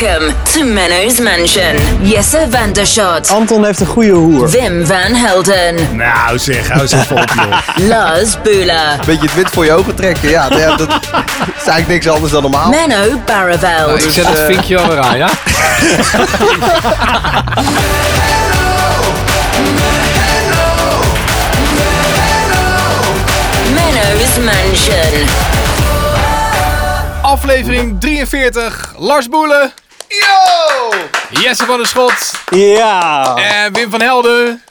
Welcome to Menno's Mansion. Jesse Vandershot. Anton heeft een goede hoer. Wim Van Helden. Nou zeg, hou even op joh. Lars Bula. Beetje het wit voor je ogen trekken. Ja, dat is eigenlijk niks anders dan normaal. Menno Barreveld. Ik zet het eh, vinkje alweer aan, ja? Menno's Mansion. Aflevering 43. Lars Boelen. Yo! Jesse van der Schot. Ja. En Wim van Helden.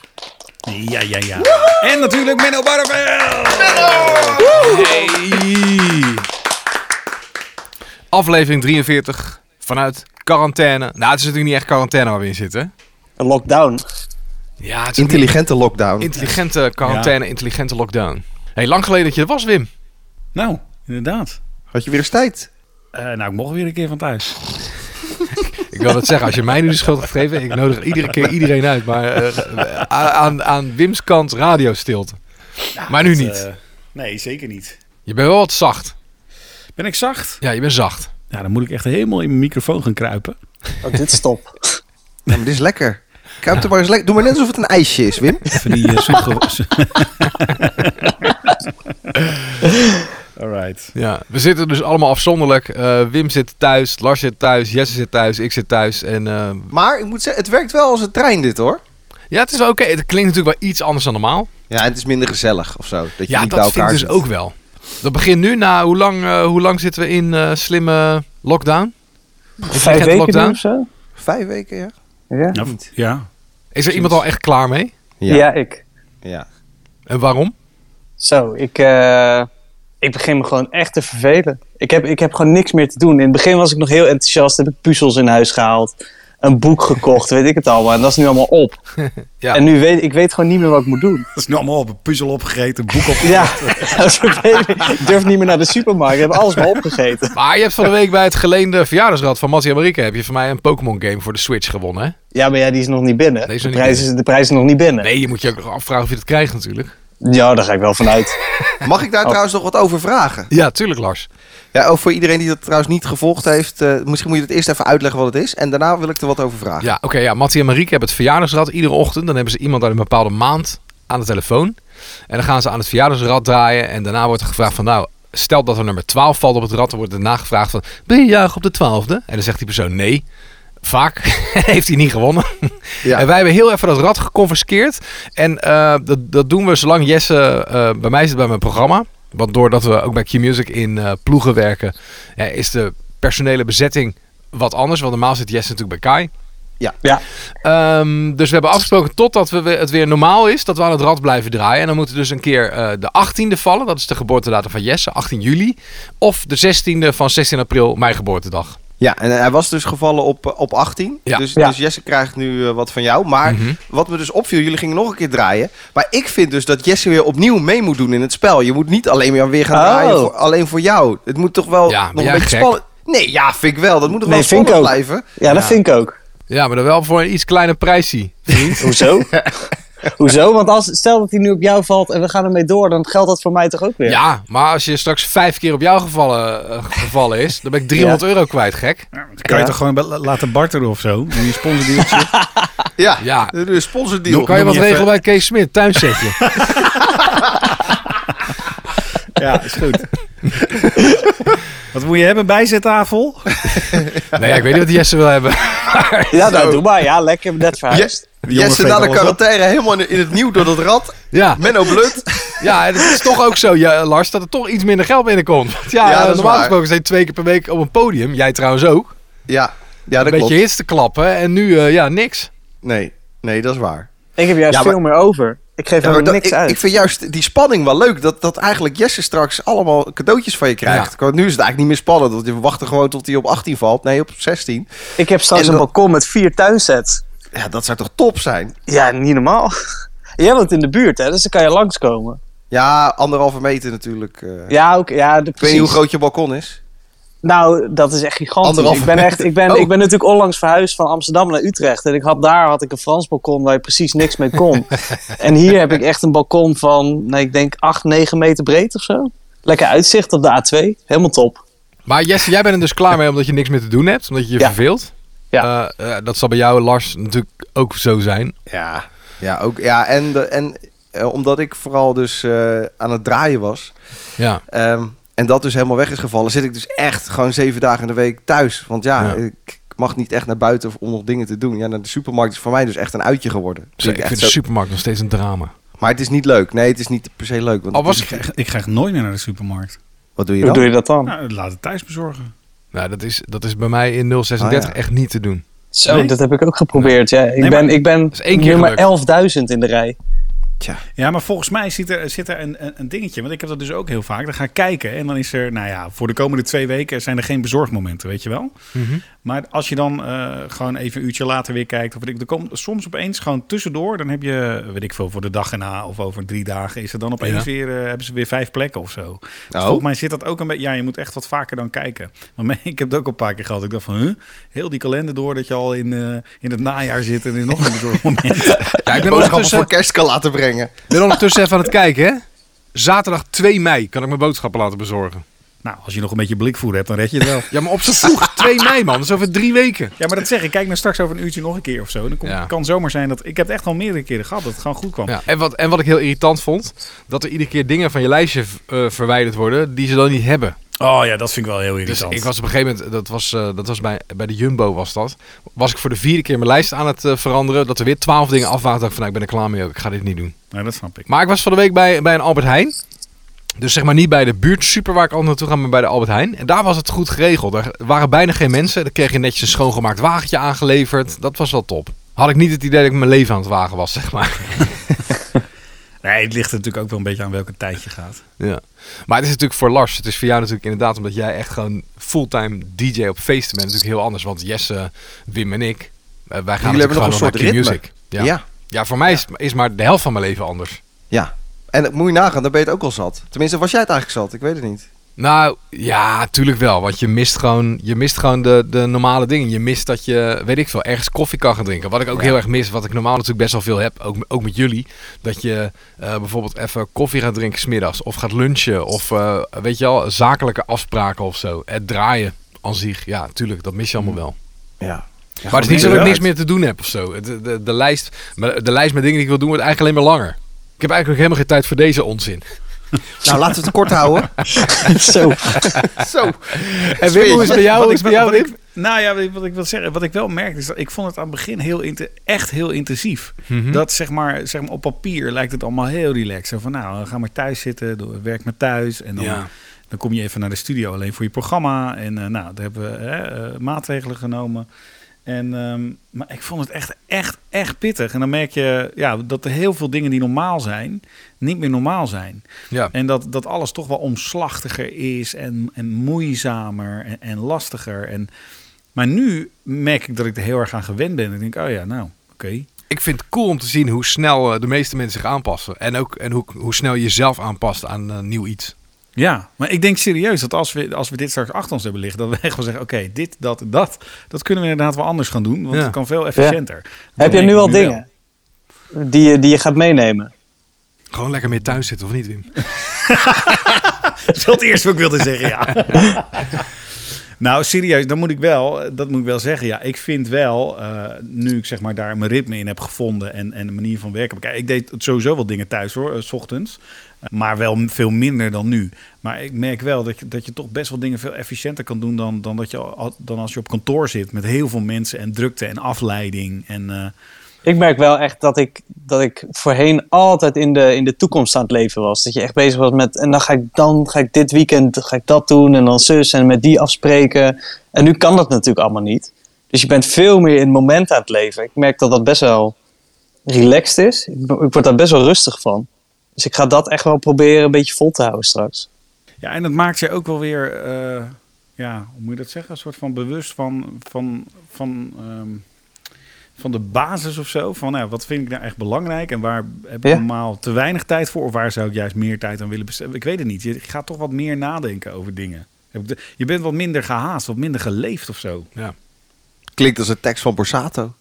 Ja, ja, ja. En natuurlijk Menno Barreveld. Hey. Aflevering 43. Vanuit quarantaine. Nou, het is natuurlijk niet echt quarantaine waar we in zitten. Een lockdown. Ja, het is Intelligente lockdown. Intelligente quarantaine, intelligente lockdown. Hey, lang geleden dat je er was, Wim. Nou, inderdaad. Had je weer eens tijd? Eh, nou, ik mocht weer een keer van thuis. Ik wil het zeggen, als je mij nu de schuld gaat geven, ik nodig iedere keer iedereen uit. Maar eh, aan, aan Wim's kant radiostilte. maar nu Dat, niet. eh, nee, zeker niet. Je bent wel wat zacht. Ben ik zacht? Ja, je bent zacht. Ja, dan moet ik echt helemaal in mijn microfoon gaan kruipen. Ook dit is top. Ja, maar dit is lekker. Kruip er maar eens lekker. Doe maar net alsof het een ijsje is, Wim. Even die uh. Alright. Ja, we zitten dus allemaal afzonderlijk. Eh, Wim zit thuis, Lars zit thuis, Jesse zit thuis, ik zit thuis. En eh, Maar ik moet zeggen, het werkt wel als een trein dit hoor. ja, het is wel oké. Het klinkt natuurlijk wel iets anders dan normaal. Ja, het is minder gezellig of zo. Dat je Ja, niet bij dat vind elkaar ik dus zit. ook wel. Dat begint nu na, hoe lang, eh, hoe lang zitten we in eh, slimme lockdown? Vijf weken lockdown? of zo? Vijf weken, ja? Ja. Ja, ja. Is er iemand al echt klaar mee? Ja. ik. ja. En waarom? Zo, ik, eh, ik begin me gewoon echt te vervelen. Ik heb, ik heb gewoon niks meer te doen. In het begin was ik nog heel enthousiast. Heb ik puzzels in huis gehaald. Een boek gekocht, weet ik het allemaal. En dat is nu allemaal op. Ja. En nu weet ik weet gewoon niet meer wat ik moet doen. Dat is nu allemaal op een puzzel opgegeten, een boek op. Ja, dat is vervelend. ik durf niet meer naar de supermarkt. Ik heb alles maar opgegeten. Maar je hebt van de week bij het geleende verjaardagsrad van Mattie en Marieke... heb je van mij een Pokémon game voor de Switch gewonnen, hè? Ja, maar ja, die is nog niet binnen. Nee, is de, nog niet prijs is, de prijs is nog niet binnen. Nee, je moet je ook afvragen of je het krijgt natuurlijk. Ja, daar ga ik wel vanuit. Mag ik daar Oh. trouwens nog wat over vragen? Ja, tuurlijk Lars. Ja, ook voor iedereen die dat trouwens niet gevolgd heeft. eh, misschien moet je het eerst even uitleggen wat het is. En daarna wil ik er wat over vragen. Ja, oké. ja, Mattie en Marieke hebben het verjaardagsrad iedere ochtend. Dan hebben ze iemand uit een bepaalde maand aan de telefoon. En dan gaan ze aan het verjaardagsrad draaien. En daarna wordt er gevraagd van, nou, stel dat er nummer 12 valt op het rad. Dan wordt er daarna gevraagd van, ben je jarig op de 12e? En dan zegt die persoon nee. Vaak heeft hij niet gewonnen. Ja. En wij hebben heel even dat rad geconfiskeerd. En eh, dat, dat doen we zolang Jesse eh, bij mij zit bij mijn programma. Want doordat we ook bij Q-Music in eh, ploegen werken, ja, is de personele bezetting wat anders. Want normaal zit Jesse natuurlijk bij Kai. Ja. Ehm, dus we hebben afgesproken totdat we we- het weer normaal is, dat we aan het rad blijven draaien. En dan moet er dus een keer eh, de 18e vallen. Dat is de geboortedatum van Jesse, 18 juli. Of de 16e van 16 april, mijn geboortedag. Ja, en hij was dus gevallen op, eh, op 18. Ja. Dus, Ja. dus Jesse krijgt nu eh, wat van jou. Maar Mhm. wat me dus opviel, jullie gingen nog een keer draaien. Maar ik vind dus dat Jesse weer opnieuw mee moet doen in het spel. Je moet niet alleen maar weer gaan Oh. draaien voor, alleen voor jou. Het moet toch wel Ja, nog een beetje spannend... Nee, ja, vind ik wel. Dat moet toch Nee, wel spannend ook. blijven. Ja, dat vind ik ook. Ja, maar dan wel voor een iets kleiner prijsie. Hoezo? Hoezo? Want als, stel dat hij nu op jou valt en we gaan ermee door, dan geldt dat voor mij toch ook weer? Ja, maar als je straks vijf keer op jou gevallen, eh, gevallen is, dan ben ik 300 euro kwijt, gek. Ja, dan kan je toch gewoon laten barteren of zo? Doe je sponsordeeltje. Ja, Ja. de, de sponsordeal. Dan kan je wat regelen even- bij Kees Smit, tuinsetje. ja, is goed. Wat moet je hebben? Een bijzettafel? nee, ja, ik weet niet wat Jesse wil hebben. Ja, nou doe maar. Ja, lekker, ik heb net verhuisd. Jesse na de op. quarantaine helemaal in in het nieuw door dat rad. Ja, Menno Blut. ja, en het is toch ook zo, ja, Lars, dat er toch iets minder geld binnenkomt. Ja, Ja, normaal waar. gesproken zijn twee keer per week op een podium. Jij trouwens ook. Ja, ja een dat beetje klopt. hits te klappen en nu, eh, ja, niks. Nee, nee, dat is waar. Ik heb juist Ja, maar- veel meer over. Ik geef Ja, dat- niks ik, uit. ik vind juist die spanning wel leuk. Dat, dat eigenlijk Jesse straks allemaal cadeautjes van je krijgt. Want nu is het eigenlijk niet meer spannend. Want we wachten gewoon tot hij op 18 valt. Nee, op 16. Ik heb straks En een dat- balkon met vier tuinsets. Ja, dat zou toch top zijn? Ja, niet normaal. Jij woont in de buurt, hè? Dus dan kan je langskomen. Ja, anderhalve meter natuurlijk. eh. Ja, ook. Ja, de, Ik weet precies. hoe groot je balkon is. Nou, dat is echt gigantisch. Anderhalve Ik ben, echt, ik, ben, Oh. ik ben natuurlijk onlangs verhuisd van Amsterdam naar Utrecht. En ik had, daar had ik een Frans balkon waar je precies niks mee kon. en hier heb ik echt een balkon van, nee, ik denk 8, 9 meter breed of zo. Lekker uitzicht op de A2. Helemaal top. Maar Jesse, jij bent er dus klaar mee omdat je niks meer te doen hebt, omdat je je Ja. verveelt. Ja. Eh, eh, dat zal bij jou, Lars, natuurlijk ook zo zijn. Ja, ja, ook, ja en, de, en eh, omdat ik vooral dus eh, aan het draaien was... Ja. ehm, en dat dus helemaal weg is gevallen... zit ik dus echt gewoon zeven dagen in de week thuis. Want ja, Ja. ik mag niet echt naar buiten om nog dingen te doen. Ja, naar de supermarkt is voor mij dus echt een uitje geworden. Dus ik vind zo- de supermarkt nog steeds een drama. Maar het is niet leuk. Nee, het is niet per se leuk. Want Al was ik... Ik ga echt nooit meer naar de supermarkt. Wat doe je Hoe dan? doe je dat dan? Nou, laat het thuis bezorgen. Nou, dat is, dat is bij mij in 036 Ah, ja. echt niet te doen. Zo, Nee? dat heb ik ook geprobeerd. Ja, ik Nee, ben, maar- ik ben is één keer nummer gelukt. 11.000 in de rij. Tja. Ja, maar volgens mij zit er, zit er een, een, dingetje. Want ik heb dat dus ook heel vaak. Dan ga ik kijken en dan is er, nou ja, voor de komende twee weken zijn er geen bezorgmomenten, weet je wel. Maar als je dan eh, gewoon even een uurtje later weer kijkt, of weet ik, er komt soms opeens gewoon tussendoor, dan heb je, weet ik veel, voor de dag erna of over drie dagen, is er dan opeens Ja. weer, eh, hebben ze weer vijf plekken of zo. Dus Oh. volgens mij zit dat ook een beetje, ja, je moet echt wat vaker dan kijken. Maar me- ik heb het ook al een paar keer gehad. Ik dacht van, huh? heel die kalender door dat je al in, eh, in het najaar zit en in nog een bezorgmoment. Ja, ik ben ondertussen, voor kerst kan laten brengen. Ben ondertussen even aan het kijken, hè. Zaterdag 2 mei kan ik mijn boodschappen laten bezorgen. nou, als je nog een beetje blikvoer hebt, dan red je het wel. Ja, maar op z'n vroeg 2 mei, man. Dat is over drie weken. Ja, maar dat zeg ik. Kijk nou straks over een uurtje nog een keer of zo. Dan komt, Ja. kan zomaar zijn dat... Ik heb het echt al meerdere keren gehad dat het gewoon goed kwam. Ja, en, wat, en wat ik heel irritant vond, dat er iedere keer dingen van je lijstje eh, verwijderd worden die ze dan niet hebben. Oh ja, dat vind ik wel heel Dus irritant. ik was op een gegeven moment, dat was, eh, dat was bij, bij de Jumbo was dat, was ik voor de vierde keer mijn lijst aan het eh, veranderen, dat er weer twaalf dingen af waren. dacht ik van, nou, ik ben er klaar mee, ik ga dit niet doen. Nee, dat snap ik. Maar ik was van de week bij, bij een Albert Heijn. Dus zeg maar niet bij de buurtsuper waar ik altijd naartoe ga, maar bij de Albert Heijn. En daar was het goed geregeld. Er waren bijna geen mensen. Dan kreeg je netjes een schoongemaakt wagentje aangeleverd. Dat was wel top. Had ik niet het idee dat ik mijn leven aan het wagen was, zeg maar. Nee, het ligt er natuurlijk ook wel een beetje aan welke tijd je gaat. Ja. Maar het is natuurlijk voor Lars, het is voor jou natuurlijk inderdaad, omdat jij echt gewoon fulltime DJ op feesten bent, natuurlijk heel anders. Want Jesse, Wim en ik, eh, wij gaan Jullie hebben nog natuurlijk een gewoon soort ritme. Q-Music. Ja. Ja. Ja. voor mij is, is maar de helft van mijn leven anders. Ja. En moet je nagaan, dan ben je het ook al zat. Tenminste, was jij het eigenlijk zat? Ik weet het niet. Nou, ja, tuurlijk wel. Want je mist gewoon, je mist gewoon de, de normale dingen. Je mist dat je, weet ik veel, ergens koffie kan gaan drinken. Wat ik ook heel erg mis, wat ik normaal natuurlijk best wel veel heb, ook, ook met jullie. Dat je eh, bijvoorbeeld even koffie gaat drinken smiddags. Of gaat lunchen. Of eh, weet je al, zakelijke afspraken of zo. Het draaien aan zich, ja, tuurlijk, dat mis je allemaal wel. Ja. maar het is niet zo dat ik niks meer te doen heb of zo. De, de, de, lijst, de lijst met dingen die ik wil doen wordt eigenlijk alleen maar langer. Ik heb eigenlijk helemaal geen tijd voor deze onzin. Nou, laten we het kort houden. Zo. Zo. En Wim, hoe is het bij jou? Wat ik, bij jou, wat ik- nou ja, wat ik wil zeggen, wat ik wel merk is dat ik vond het aan het begin heel echt heel intensief. Mhm. Dat zeg maar, zeg maar op papier lijkt het allemaal heel relaxed. Zo van nou, ga maar thuis zitten, doe- werk maar thuis en dan, Ja. dan kom je even naar de studio alleen voor je programma. En eh, nou, daar hebben we hè, eh, maatregelen genomen. En, ehm, maar ik vond het echt, echt, echt pittig. En dan merk je ja, dat er heel veel dingen die normaal zijn, niet meer normaal zijn. Ja. En dat, dat alles toch wel omslachtiger is en, en moeizamer en, en lastiger. En, maar nu merk ik dat ik er heel erg aan gewend ben. En ik denk, oh ja, nou, oké. ik vind het cool om te zien hoe snel eh, de meeste mensen zich aanpassen. En ook en hoe, hoe snel je jezelf aanpast aan eh, nieuw iets. Ja, maar ik denk serieus dat als we, als we dit straks achter ons hebben liggen, dat we echt wel zeggen, oké, dit, dat, dat, dat kunnen we inderdaad wel anders gaan doen. Want Ja. het kan veel efficiënter. Heb je nu al wel. dingen die, je- die je gaat meenemen? Gewoon lekker meer thuis zitten, of niet, Wim? Dat is wel het eerste wat ik wilde zeggen, ja. nou, serieus, dan moet ik wel, dat moet ik wel zeggen. Ja, ik vind wel, eh, nu ik zeg maar daar mijn ritme in heb gevonden en, en een manier van werken. Ik deed sowieso wel dingen thuis hoor, eh, s ochtends. Eh, maar wel veel minder dan nu. Maar ik merk wel dat je, dat je toch best wel dingen veel efficiënter kan doen dan, dan, dat je, dan als je op kantoor zit met heel veel mensen en drukte en afleiding. En, eh, Ik merk wel echt dat ik, dat ik voorheen altijd in de, in de toekomst aan het leven was. Dat je echt bezig was met, en dan ga ik, dan ga ik dit weekend ga ik dat doen en dan zus en met die afspreken. En nu kan dat natuurlijk allemaal niet. Dus je bent veel meer in het moment aan het leven. Ik merk dat dat best wel relaxed is. Ik, ik word daar best wel rustig van. Dus ik ga dat echt wel proberen een beetje vol te houden straks. Ja, en dat maakt je ook wel weer, eh, ja, hoe moet je dat zeggen? Een soort van bewust van, van, van, ehm, van de basis of zo. Van nou, wat vind ik nou echt belangrijk en waar heb ik Ja. normaal te weinig tijd voor? Of waar zou ik juist meer tijd aan willen besteden? Ik weet het niet. Je gaat toch wat meer nadenken over dingen. Je bent wat minder gehaast, wat minder geleefd of zo. Ja. Klinkt als een tekst van Borsato.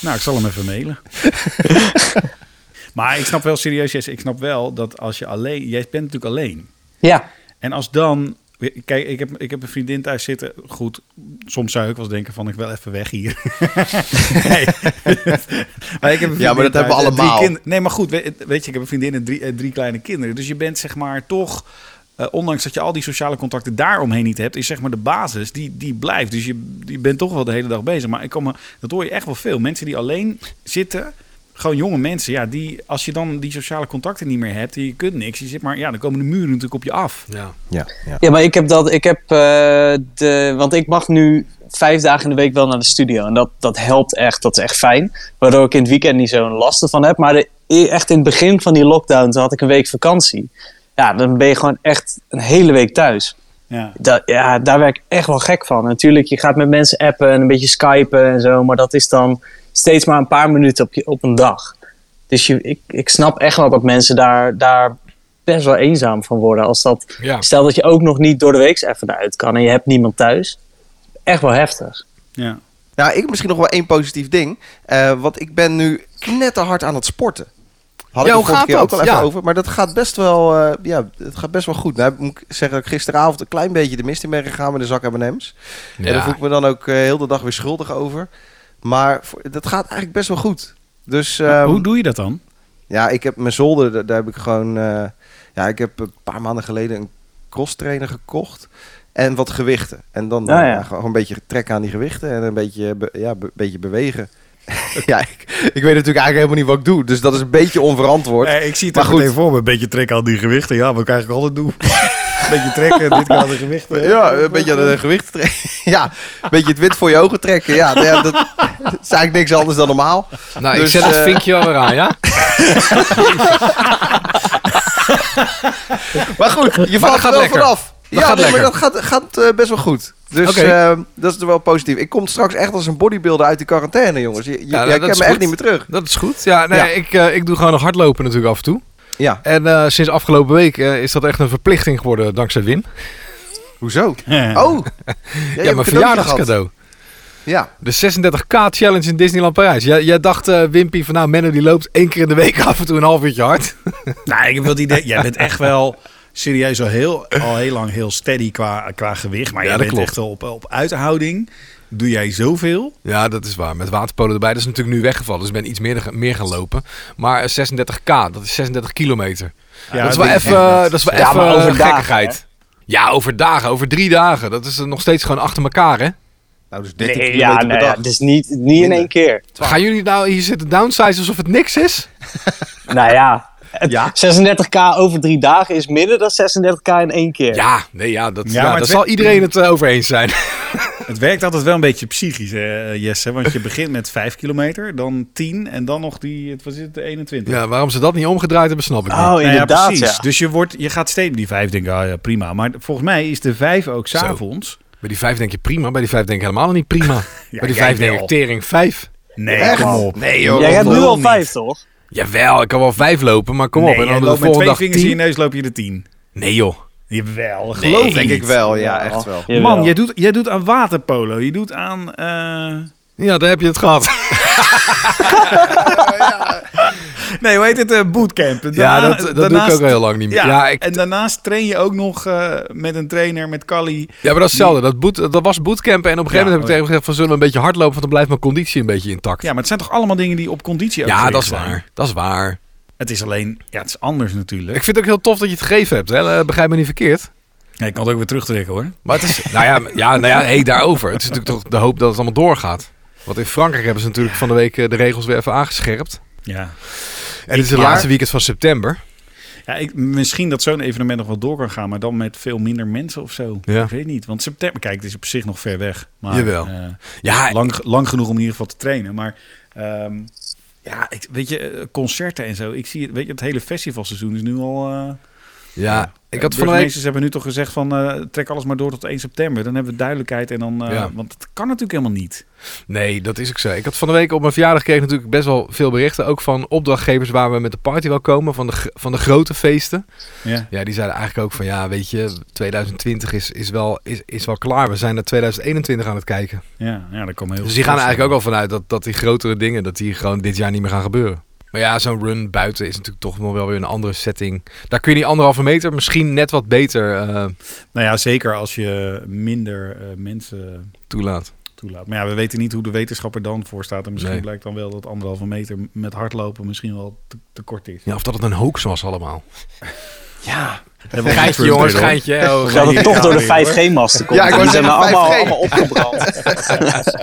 Nou, ik zal hem even mailen. maar ik snap wel serieus, Jess, ik snap wel dat als je alleen... Jij bent natuurlijk alleen. Ja, En als dan Kijk, ik heb, ik heb een vriendin thuis zitten. Goed, soms zou ik wel eens denken van ik wil even weg hier. nee. maar ik heb Ja, maar dat hebben we drie allemaal. Nee, maar goed, weet, weet je, ik heb een vriendin en drie, en drie kleine kinderen. Dus je bent zeg maar toch, eh, ondanks dat je al die sociale contacten daaromheen niet hebt, is zeg maar de basis, die, die blijft. Dus je, je bent toch wel de hele dag bezig. Maar ik kom, dat hoor je echt wel veel. Mensen die alleen zitten, gewoon jonge mensen, ja, die, als je dan die sociale contacten niet meer hebt je kunt niks, je zit maar, ja, dan komen de muren natuurlijk op je af. Ja. Ja, ja. Ja, maar ik heb dat. Ik heb eh, de. Want ik mag nu vijf dagen in de week wel naar de studio. En dat, dat helpt echt. Dat is echt fijn. Waardoor ik in het weekend niet zo'n last ervan heb. Maar de, echt in het begin van die lockdown toen had ik een week vakantie. Ja, dan ben je gewoon echt een hele week thuis. Ja. Dat, ja, daar werd ik echt wel gek van. Natuurlijk, je gaat met mensen appen en een beetje skypen en zo. Maar dat is dan steeds maar een paar minuten op, je, op een dag. Dus je, ik, ik snap echt wel dat mensen daar, daar best wel eenzaam van worden. Als dat, Ja. Stel dat je ook nog niet door de week even eruit kan en je hebt niemand thuis. Echt wel heftig. Ja. Nou, ik misschien nog wel één positief ding. Eh, want ik ben nu knetterhard aan het sporten. Had Ja, ik hoe de keer ook al even Ja. over. Maar dat gaat best wel, eh, ja, het gaat best wel goed. Nou, moet ik zeggen dat ik gisteravond een klein beetje de mist in ben gegaan met een zak M&M's. En daar voel ik me dan ook eh, heel de dag weer schuldig over. Maar voor- dat gaat eigenlijk best wel goed. Dus ehm, Hoe doe je dat dan? ja, ik heb mijn zolder, daar, daar heb ik gewoon... eh, ja, ik heb een paar maanden geleden een cross trainer gekocht. En wat gewichten. En dan Ah, eh, ja. gewoon een beetje trekken aan die gewichten. En een beetje, be- ja, be- beetje bewegen. ja, ik, ik weet natuurlijk eigenlijk helemaal niet wat ik doe. Dus dat is een beetje onverantwoord. Eh, ik zie het Maar goed. voor me. Een beetje trekken aan die gewichten. Ja, wat ik eigenlijk altijd doe. een beetje trekken, dit aan de gewichten. Ja, een beetje aan de gewichten trekken. ja, een beetje het wit voor je ogen trekken. Ja, ja, dat, dat is eigenlijk niks anders dan normaal. Nou, Dus, ik zet het eh, vinkje wel weer aan, ja? Maar goed, je Maar valt er gaat wel lekker. vanaf. Dat ja, gaat nee, maar dat gaat, gaat eh, best wel goed. Dus Oké. eh, dat is wel positief. Ik kom straks echt als een bodybuilder uit die quarantaine, jongens. Je, je, Ja, jij kent me echt niet meer terug. Dat is goed. Ja, nee, Ja. Ik, eh, ik doe gewoon nog hardlopen natuurlijk af en toe. Ja, En eh, sinds afgelopen week eh, is dat echt een verplichting geworden dankzij Wim. hoezo? Ja. Oh, ja, Ja, mijn verjaardagscadeau. Ja, De 36K challenge in Disneyland Parijs. Jij, jij dacht, Wimpy, van nou, Menno die loopt één keer in de week af en toe een half uurtje hard. Nou, ik heb wel het idee... Jij bent echt wel serieus al heel, al heel lang heel steady qua, qua gewicht. Maar Ja, dat bent klopt. echt wel op, op uithouding. Doe jij zoveel? Ja, dat is waar. Met waterpolen erbij. Dat is natuurlijk nu weggevallen. Dus ik ben iets meer, meer gaan lopen. Maar eh, 36K, dat is 36 kilometer. Ja, dat is wel even, eh, dat is wel Ja, even over eh, dagen, gekkigheid. Ja, over dagen, over drie dagen. Dat is eh, nog steeds gewoon achter elkaar, hè? nou dus 13 Nee, kilometer ja, per dag. ja, dus niet, niet in één keer. Gaan jullie nou hier zitten downsize alsof het niks is? Nou ja, Ja. 36k over drie dagen is minder dan 36k in één keer. Ja, nee, ja, dat, Ja, daar zal iedereen het eh, over eens zijn. Het werkt altijd wel een beetje psychisch, eh, Jesse. Want je begint met 5 kilometer, dan 10 en dan nog die, het was het, de 21. Ja, waarom ze dat niet omgedraaid hebben, snap ik niet. Oh, Nou ja, inderdaad, precies. ja. Dus je, wordt, je gaat steeds die 5 denken, ah ja, prima. Maar volgens mij is de 5 ook Zo. s'avonds. Bij die vijf denk je prima, bij die vijf denk ik helemaal niet prima. bij die jij vijf denk wel. ik tering vijf. Nee, Echt? kom op. Nee joh. Jij hebt nu al niet. vijf, toch? Jawel, ik kan wel vijf lopen, maar kom op. En dan de loopt met volgende twee dag vingers in je tien. neus loop je de 10. Nee joh. Jawel, Nee, geloof ik Denk ik wel, ja, echt wel. Jawel. Man, jij doet, jij doet aan waterpolo. Je doet aan... eh, Ja, daar heb je het gehad. Nee, hoe heet het? eh, bootcamp. ja, Daarna- dat, dat doe ik ook heel lang niet meer. Ja, Ja, ik, en daarnaast train je ook nog eh, met een trainer, met Kali. ja maar dat is hetzelfde. Dat, boot, dat was bootcampen en op een gegeven Ja, moment heb ik tegen hem gezegd van zullen we een beetje hardlopen, want dan blijft mijn conditie een beetje intact. Ja, maar het zijn toch allemaal dingen die op conditie Ja, dat is zijn? waar. Dat is waar. Het is alleen... Ja, het is anders natuurlijk. Ik vind het ook heel tof dat je het gegeven hebt. Hè? Eh, Begrijp me niet verkeerd. Ja, ik kan het ook weer terugtrekken hoor. Maar het is, nou ja, ja, nou ja hey, daarover. Het is natuurlijk toch de hoop dat het allemaal doorgaat. Want in Frankrijk hebben ze natuurlijk van de week de regels weer even aangescherpt. Ja. En het is het Ja. laatste weekend van september. Ja, ik, misschien dat zo'n evenement nog wel door kan gaan, maar dan met veel minder mensen of zo. Ja. Ik weet niet. Want september, kijk, het is op zich nog ver weg. Maar, Jawel. eh, Ja, lang, lang genoeg om in ieder geval te trainen. Maar ehm, ja, ik, weet je, eh, concerten en zo. Ik zie het, weet je, het hele festivalseizoen is nu al. eh ja, ik had van de week... burgemeesters hebben nu toch gezegd van eh, trek alles maar door tot 1 september. Dan hebben we duidelijkheid en dan. eh, Ja. Want het kan natuurlijk helemaal niet. Nee, dat is ook zo. Ik had van de week op mijn verjaardag gekregen natuurlijk best wel veel berichten. Ook van opdrachtgevers waar we met de party wel komen. Van de, van de grote feesten. Ja. Ja, die zeiden eigenlijk ook van ja, weet je, 2020 is, is, wel, is, is wel klaar. We zijn naar 2021 aan het kijken. Ja, ja, dat komen heel Dus die gaan er eigenlijk ook al vanuit dat, dat die grotere dingen, dat die gewoon dit jaar niet meer gaan gebeuren. Maar ja, zo'n run buiten is natuurlijk toch nog wel weer een andere setting. Daar kun je die anderhalve meter misschien net wat beter eh, Nou ja, zeker als je minder eh, mensen toelaat. toelaat. Maar ja, we weten niet hoe de wetenschap er dan voor staat. En misschien Nee. blijkt dan wel dat anderhalve meter met hardlopen misschien wel te, te kort is. Ja, of dat het een hoax was allemaal. Ja. Geintje jongens, geintje. Oh, Dat het toch door de weer, hoor. 5G-masten komt. Ja, ik die zijn allemaal, 5G. allemaal opgebrand.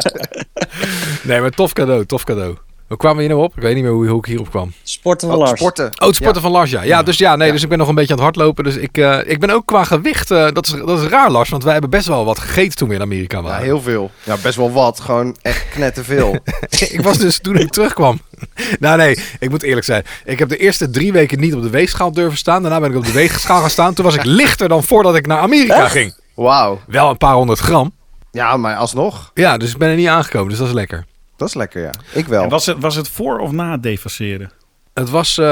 Nee, maar tof cadeau, tof cadeau. Hoe kwamen we hier nou op? Ik weet niet meer hoe, hoe ik hierop kwam. Sporten van Oh, Lars. sporten. Oh, het sporten van Lars, ja. Ja, dus ja, nee, dus ik ben nog een beetje aan het hardlopen. Dus ik, eh, ik ben ook qua gewicht, eh, dat, is, dat is raar Lars, want wij hebben best wel wat gegeten toen we in Amerika Ja, waren. heel veel. Ja, best wel wat. Gewoon echt knetterveel. ik was dus toen ik terugkwam. nou nee, ik moet eerlijk zijn. Ik heb de eerste drie weken niet op de weegschaal durven staan. Daarna ben ik op de weegschaal gaan staan. Toen was ik lichter dan voordat ik naar Amerika ging. Wauw. Wel een paar honderd gram. Ja, maar alsnog. Ja, dus ik ben er niet aangekomen. Dus dat is lekker. Dat is lekker, ja. Ik wel. En was, het, was het voor of na het defaceren? Het was... eh,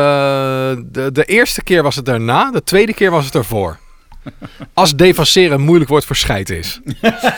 de, de eerste keer was het daarna. De tweede keer was het ervoor. Als defaceren een moeilijk woord voor scheid is.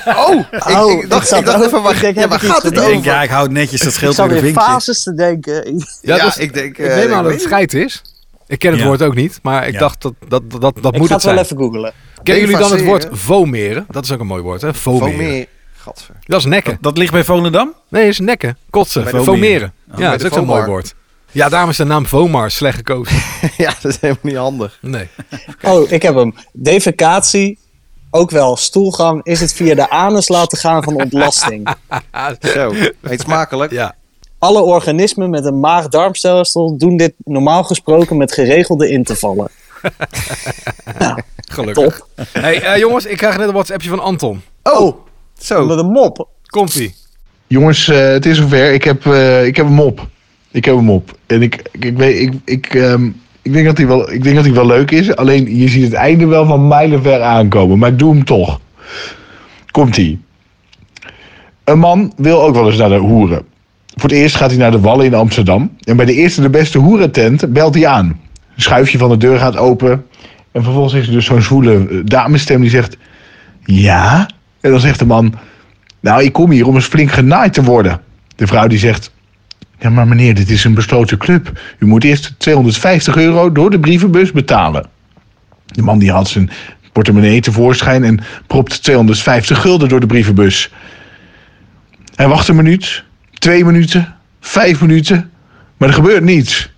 Oh, ik, Oh, ik dacht, zat ik dacht even, waar, ik denk, ja, heb waar ik gaat het Ik gedaan? denk, over? ja, ik hou het netjes, dat Ik scheelt weer vinkje. fases te denken. Ja, Ja, dus ik denk... ik eh, neem aan ik dat het scheid is. Ik ken het Ja. woord ook niet. Maar ik Ja. dacht dat dat, dat, dat, dat Ik moet ga het het wel zijn. even googlen. Kennen jullie dan het woord vomeren? Dat is ook een mooi woord, hè? Vomeren. Gadver. Dat is nekken. Dat, dat ligt bij Volendam? Nee, is nekken. Kotsen. Bij de Vomeren. Vomeren. Ja, dat is ook zo'n mooi woord. Ja, daarom is de naam Vomar slecht gekozen. ja, dat is helemaal niet handig. Nee. Oh, ik heb hem. Defecatie, ook wel stoelgang, is het via de anus laten gaan van ontlasting. Zo, eet smakelijk. Ja. Alle organismen met een maag-darmstelsel doen dit normaal gesproken met geregelde intervallen. Gelukkig. Top. Hey, eh, jongens, ik krijg net een WhatsAppje van Anton. Oh, zo. Met een mop. Komt-ie. Jongens, eh, het is zover. Ik heb, eh, ik heb hem op. Ik heb hem op. En ik, ik, ik, weet, ik, ik, ehm, ik, denk dat hij wel, ik denk dat hij wel leuk is. Alleen je ziet het einde wel van mijlenver aankomen. Maar ik doe hem toch. Komt-ie. Een man wil ook wel eens naar de hoeren. Voor het eerst gaat hij naar de Wallen in Amsterdam. En bij de eerste de beste hoerentent belt hij aan. Een schuifje van de deur gaat open. En vervolgens is er dus zo'n zwoele eh, damesstem die zegt... Ja? En dan zegt de man... Nou, ik kom hier om eens flink genaaid te worden. De vrouw die zegt... Ja, maar meneer, dit is een besloten club. U moet eerst 250 euro door de brievenbus betalen. De man die had zijn portemonnee tevoorschijn en propt 250 gulden door de brievenbus. Hij wacht een minuut, twee minuten, vijf minuten, maar er gebeurt niets.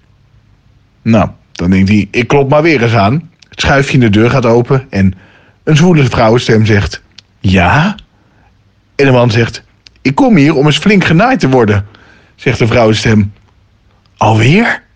Nou, dan denkt hij, ik klop maar weer eens aan. Het schuifje in de deur gaat open en een zwoele vrouwenstem zegt... Ja? En de man zegt: Ik kom hier om eens flink genaaid te worden. Zegt de vrouwenstem: Alweer?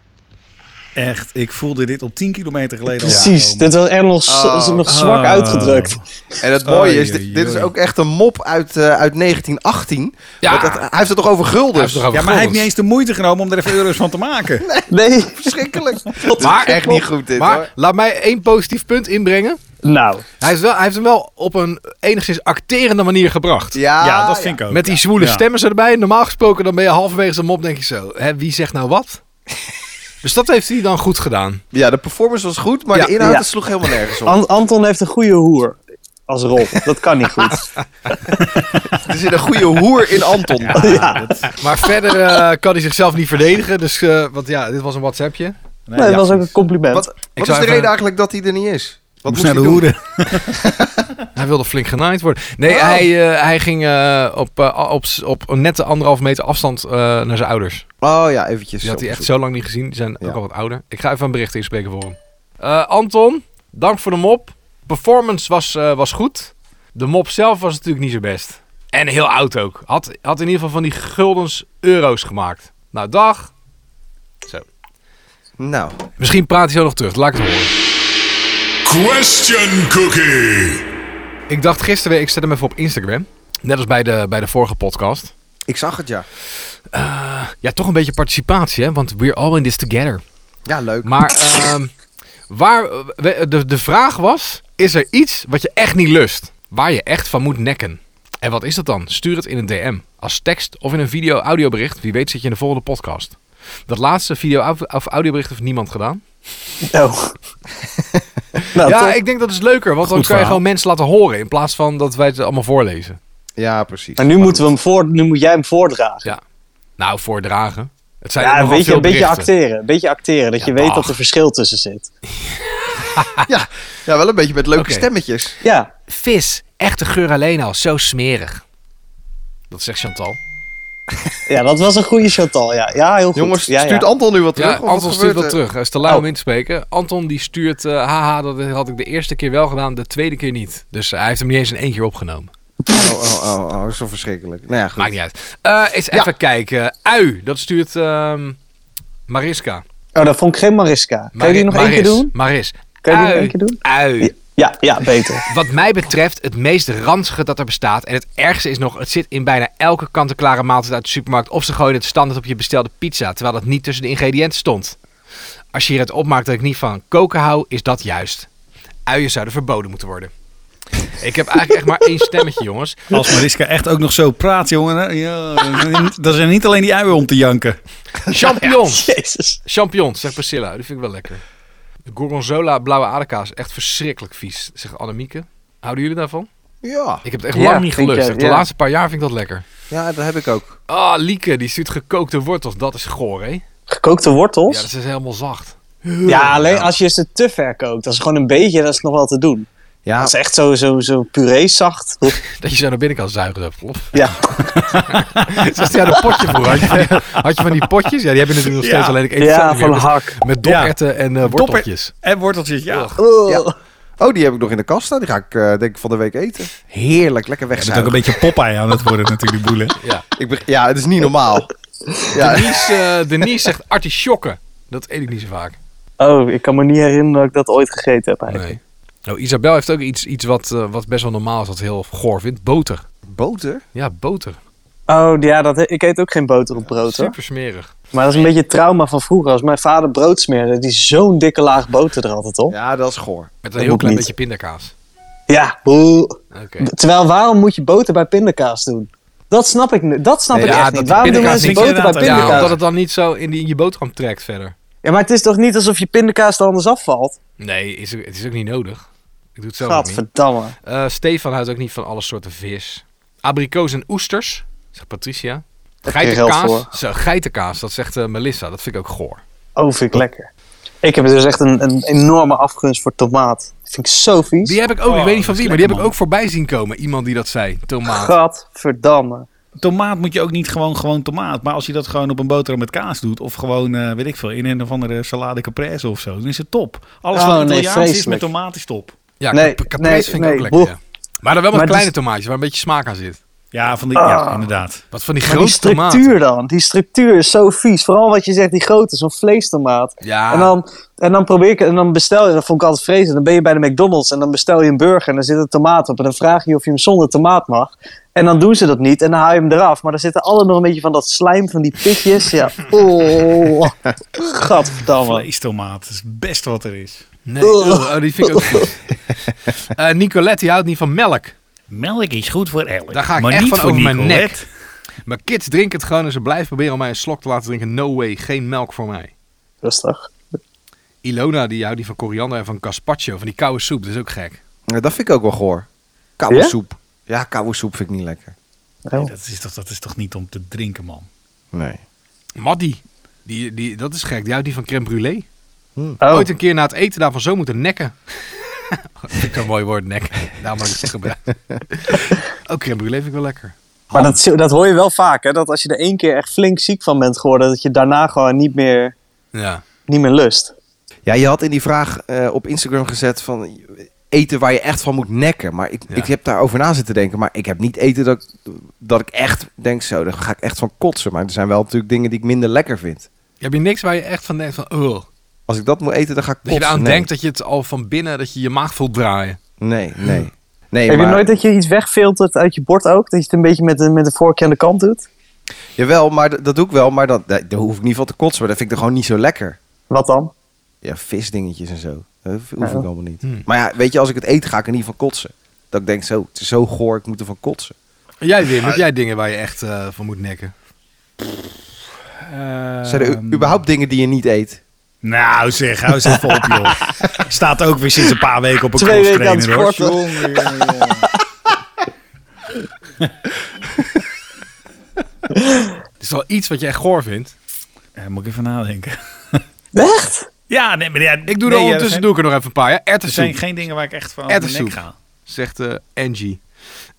Echt, ik voelde dit op 10 kilometer geleden al Precies, aankomen. dit was echt nog, Oh. nog zwak Oh. uitgedrukt. En het mooie is, dit, is ook echt een mop uit, eh, uit 1918. Ja. Want het- hij heeft het toch over guldens? toch over Ja, maar hij heeft niet eens de moeite genomen om er even euro's van te maken. Nee, Verschrikkelijk. Maar- echt niet goed dit Maar hoor. laat mij één positief punt inbrengen. Nou, Hij heeft, wel, hij heeft hem wel op een enigszins acterende manier gebracht. Ja, Ja, dat vind ik ook. Met die zwoele Ja. stemmen erbij. Normaal gesproken dan ben je halverwege zijn mop denk je zo. Hè, wie zegt nou wat? dus dat heeft hij dan goed gedaan. Ja, de performance was goed, maar Ja. de inhoud Ja. sloeg helemaal nergens op. An- Anton heeft een goede hoer als rol. Dat kan niet goed. Er zit een goede hoer in Anton. Ja. Maar verder eh, kan hij zichzelf niet verdedigen. Dus, eh, want ja, dit was een WhatsAppje. Nee, Nee, dat was ook een compliment. Wat, wat is de even- reden eigenlijk dat hij er niet is? Wat Moest hij de doen? hoede. Hij wilde flink genaaid worden. Nee, Oh. hij, eh, hij ging eh, op, eh, op, op een nette anderhalf meter afstand naar zijn ouders. Oh ja, eventjes. Die had hij echt zo lang niet gezien. Die zijn Ja. ook al wat ouder. Ik ga even een bericht inspreken voor hem. Anton, dank voor de mop. Performance was, was goed. De mop zelf was natuurlijk niet zo best. En heel oud ook. Had, had in ieder geval van die guldens euro's gemaakt. Nou, dag. Nou, Misschien praat hij zo nog terug. Laat ik het horen. Question Cookie. Ik dacht gisteren, ik zet hem even op Instagram. Net als bij de, bij de vorige podcast. ik zag het ja. Ja, toch een beetje participatie, hè? Want we're all in this together. Ja, leuk. Maar ehm, waar, de, de vraag was: is er iets wat je echt niet lust? Waar je echt van moet nekken? En wat is dat dan? Stuur het in een DM. Als tekst of in een video-audiobericht. Wie weet zit je in de volgende podcast. Dat laatste video- of audiobericht heeft niemand gedaan. Oh. nou, ja, top. ik denk dat is leuker. Want dan kan je gewoon mensen laten horen. In plaats van dat wij het allemaal voorlezen. Ja, precies. Maar nu, moeten we hem voor, nu moet jij hem voordragen. Ja. Nou, voordragen. Het zijn Ja, een beetje, veel een beetje acteren. Een beetje acteren. Dat Ja, je weet dag. dat er verschil tussen zit. Ja, ja, wel een beetje met leuke stemmetjes. Ja, Vis, echte geur alleen al, zo smerig. Dat zegt Chantal. Ja dat was een goede Chantal. Ja, ja heel goed. Jongens, ja, stuurt ja. Anton nu wat terug? Ja, Anton stuurt gebeurt wat er? terug. Hij is te lui om Oh. in te spreken. Anton die stuurt, eh, haha, dat had ik de eerste keer wel gedaan, de tweede keer niet. Dus hij heeft hem niet eens in één keer opgenomen. Oh, oh, oh, oh, zo verschrikkelijk. Nou ja, goed. Maakt niet uit. Eh eens even kijken. Ui, dat stuurt ehm, Mariska. Oh, dat vond ik geen Mariska. Kan je die nog één keer doen? Maris. Kan je die nog één keer doen? Ui. Ja, ja, beter. Wat mij betreft het meest ranzige dat er bestaat. En het ergste is nog, het zit in bijna elke kant-en-klare maaltijd uit de supermarkt. Of ze gooien het standaard op je bestelde pizza, terwijl dat niet tussen de ingrediënten stond. Als je hieruit opmaakt dat ik niet van koken hou, is dat juist. Uien zouden verboden moeten worden. Ik heb eigenlijk echt maar één stemmetje, jongens. Als Mariska echt ook nog zo praat, jongen. Ja, dat zijn niet alleen die uien om te janken. Champignons. Jezus. Champignons, zegt Priscilla. Die vind ik wel lekker. De gorgonzola blauwe aderkaas, echt verschrikkelijk vies, zegt Annemieke. Houden jullie daarvan? Ja. Ik heb het echt Ja, lang niet gelust. ja, De ja. laatste paar jaar vind ik dat lekker. ja, dat heb ik ook. Ah, Lieke, die stuurt gekookte wortels. Dat is goor, hè? Gekookte wortels? Ja, dat is helemaal zacht. Ja, alleen als je ze te ver kookt. Dat is gewoon een beetje, dat is nog wel te doen. Ja, Dat is echt zo, zo, zo puree zacht. Dat je zo naar binnen kan zuigen. Dat klopt. Ja, Zoals die aan een potje vroeger. Had je, van die, had je van die potjes? Ja, die hebben natuurlijk nog steeds. Ja. Alleen ik eet het ja van meer. Met, hak. met doperwten en eh, worteltjes. En worteltjes, ja. Ja. Oh, die heb ik nog in de kast staan. Die ga ik eh, denk ik van de week eten. Heerlijk, lekker Het is ook een beetje Popeye aan het worden natuurlijk, die boelen. Ja. Ik ja, het is niet normaal. Ja, Denise, eh, Denise zegt artisjokken. Dat eet ik niet zo vaak. Oh, ik kan me niet herinneren dat ik dat ooit gegeten heb eigenlijk. Nee. Oh, Isabel heeft ook iets, iets wat, eh, wat best wel normaal is, wat heel goor vindt. Boter. boter? Ja, boter. Oh, ja, dat, ik eet ook geen boter op brood hoor. Super smerig. Maar dat is een beetje het trauma van vroeger. Als mijn vader brood smeerde, die zo'n dikke laag boter er altijd op. Ja, dat is goor. Met Dat een heel klein niet. beetje pindakaas. Ja. Oké. Terwijl, waarom moet je boter bij pindakaas doen? Dat snap ik, dat snap Nee, ik ja, echt dat niet. Waarom doen mensen boter bij Ja, pindakaas? omdat het dan niet zo in, die, in je boterham trekt verder. Ja, maar het is toch niet alsof je pindakaas er anders afvalt? Nee, is, het is ook niet nodig. Ik doe het zelf. Eh, Stefan houdt ook niet van alle soorten vis. Abrikoos en oesters, zegt Patricia. Geitenkaas, zo, geitenkaas, dat zegt eh, Melissa. Dat vind ik ook goor. Oh, vind ik lekker. Ik heb dus echt een, een enorme afgunst voor tomaat. Dat vind ik zo vies. Die heb ik ook, Oh, ik weet niet van wie, maar die heb ik ook voorbij zien komen. Iemand die dat zei, tomaat. Gadverdamme. Tomaat moet je ook niet gewoon, gewoon tomaat. Maar als je dat gewoon op een boterham met kaas doet. Of gewoon, eh, weet ik veel, in een of andere salade caprese of zo. Dan is het top. Alles Oh, wat nee, Italiaans is met tomaat is top. Ja, Nee, cap- caprese nee, vind ik nee, ook lekker, boe. ja. Maar dan wel met Maar kleine dus- tomaatjes, waar een beetje smaak aan zit. Ja, van die, ja Ah. inderdaad. Wat van die Maar die grote tomaten. structuur dan, die structuur is zo vies. Vooral wat je zegt, die grote, zo'n vleestomaat. Ja, En, dan, en dan probeer ik, en dan bestel je, dat vond ik altijd vreselijk. Dan ben je bij de McDonald's en dan bestel je een burger en dan zit er tomaat op. En dan vraag je of je hem zonder tomaat mag. En dan doen ze dat niet en dan haal je hem eraf. Maar dan zitten alle nog een beetje van dat slijm van die pitjes. Ja, oh, gadverdamme. Vleestomaat is het beste wat er is. Nee, oh, die vind ik ook goed. Eh, Nicolette, die houdt niet van melk. Melk is goed voor elk. Daar ga ik maar echt niet van voor over mijn Nicolette. Maar kids drinken het gewoon en ze blijven proberen om mij een slok te laten drinken. No way, geen melk voor mij. Rustig. Ilona, die houdt die van koriander en van gazpacho, van die koude soep. Dat is ook gek. Ja, dat vind ik ook wel goor. Koude Ja? soep. Ja, koude soep vind ik niet lekker. Nee, Oh. dat, is toch, dat is toch niet om te drinken, man. Nee. Maddie, die, die, dat is gek. Die houdt die van crème brûlée. Oh. Ooit een keer na het eten daarvan zo moeten nekken. dat vind ik een mooi woord, nekken. Daarom heb ik het gebruikt. ook crème vind ik wel lekker. Maar dat, dat hoor je wel vaak, hè? Dat als je er één keer echt flink ziek van bent geworden, dat je daarna gewoon niet meer, Ja. niet meer lust. Ja, je had in die vraag eh, op Instagram gezet van eten waar je echt van moet nekken. Maar ik, Ja. ik heb daarover na zitten denken. Maar ik heb niet eten dat, ik- dat ik echt denk zo, daar ga ik echt van kotsen. Maar er zijn wel natuurlijk dingen die ik minder lekker vind. Heb je niks waar je echt van denkt van, oh. Als ik dat moet eten, dan ga ik Dat je nee. denkt dat je het al van binnen, dat je je maag voelt draaien. Nee, nee. Nee, Heb maar, je nooit dat je iets wegfiltert uit je bord ook? Dat je het een beetje met de, met de vorkje aan de kant doet? Jawel, maar dat, dat doe ik wel. Maar dat, daar daar hoef ik niet van te kotsen. Maar dat vind ik er gewoon niet zo lekker. Wat dan? Ja, visdingetjes en zo. Dat hoef Ja. ik allemaal niet. Hmm. Maar ja, weet je, als ik het eet, ga ik er niet van kotsen. Dat ik denk zo, het is zo goor, ik moet er van kotsen. En Jij Wim, heb jij dingen waar je echt eh, van moet nekken? Zijn er überhaupt dingen die je niet eet? Nou zeg, hou eens even op joh. Staat ook weer sinds een paar weken op een Twee weken aan het hoor. Het is wel iets wat je echt goor vindt. Eh, Ja, moet ik even nadenken. Echt? Ja, nee, maar ja, Ik doe nee, er ja, ondertussen zijn- doe ik er nog even een paar. Ja, Er erwtensoep, zijn geen dingen waar ik echt van over mijn nek Erwtensoep. ga. zegt eh, Angie.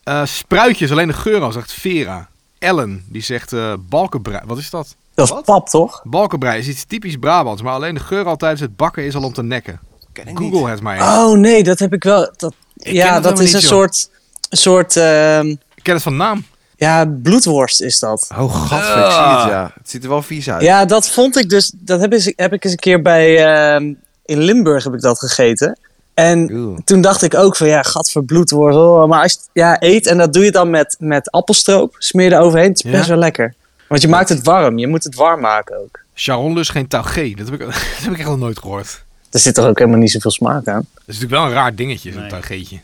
Eh, spruitjes, alleen de geur al, zegt Vera. Ellen, die zegt eh balkenbrei. Wat is dat? Dat is pap, toch? Balkenbrei is iets typisch Brabants, maar alleen de geur al tijdens het bakken is al om te nekken. Ken ik Google niet. het maar eens. Oh nee, dat heb ik wel. Dat, ken ja, het dat helemaal is een joh. soort, een soort ehm, Ik ken het van naam. ja, bloedworst is dat. Oh, gadver, ik zie het, ja. Het ziet er wel vies uit. Ja, dat vond ik dus. Dat heb, eens, heb ik eens een keer bij. ehm, in Limburg heb ik dat gegeten. En Oeh. toen dacht ik ook van ja, gadver bloedworst. Oh, maar als je het ja, eet en dat doe je dan met, met appelstroop, smeer er overheen. Het is Ja. best wel lekker. Want je maakt het warm. Je moet het warm maken ook. Sharon lust geen taugé. Dat heb, ik, dat heb ik echt nog nooit gehoord. Er zit toch ook helemaal niet zoveel smaak aan. Dat is natuurlijk wel een raar dingetje, zo'n Nee. taugéetje.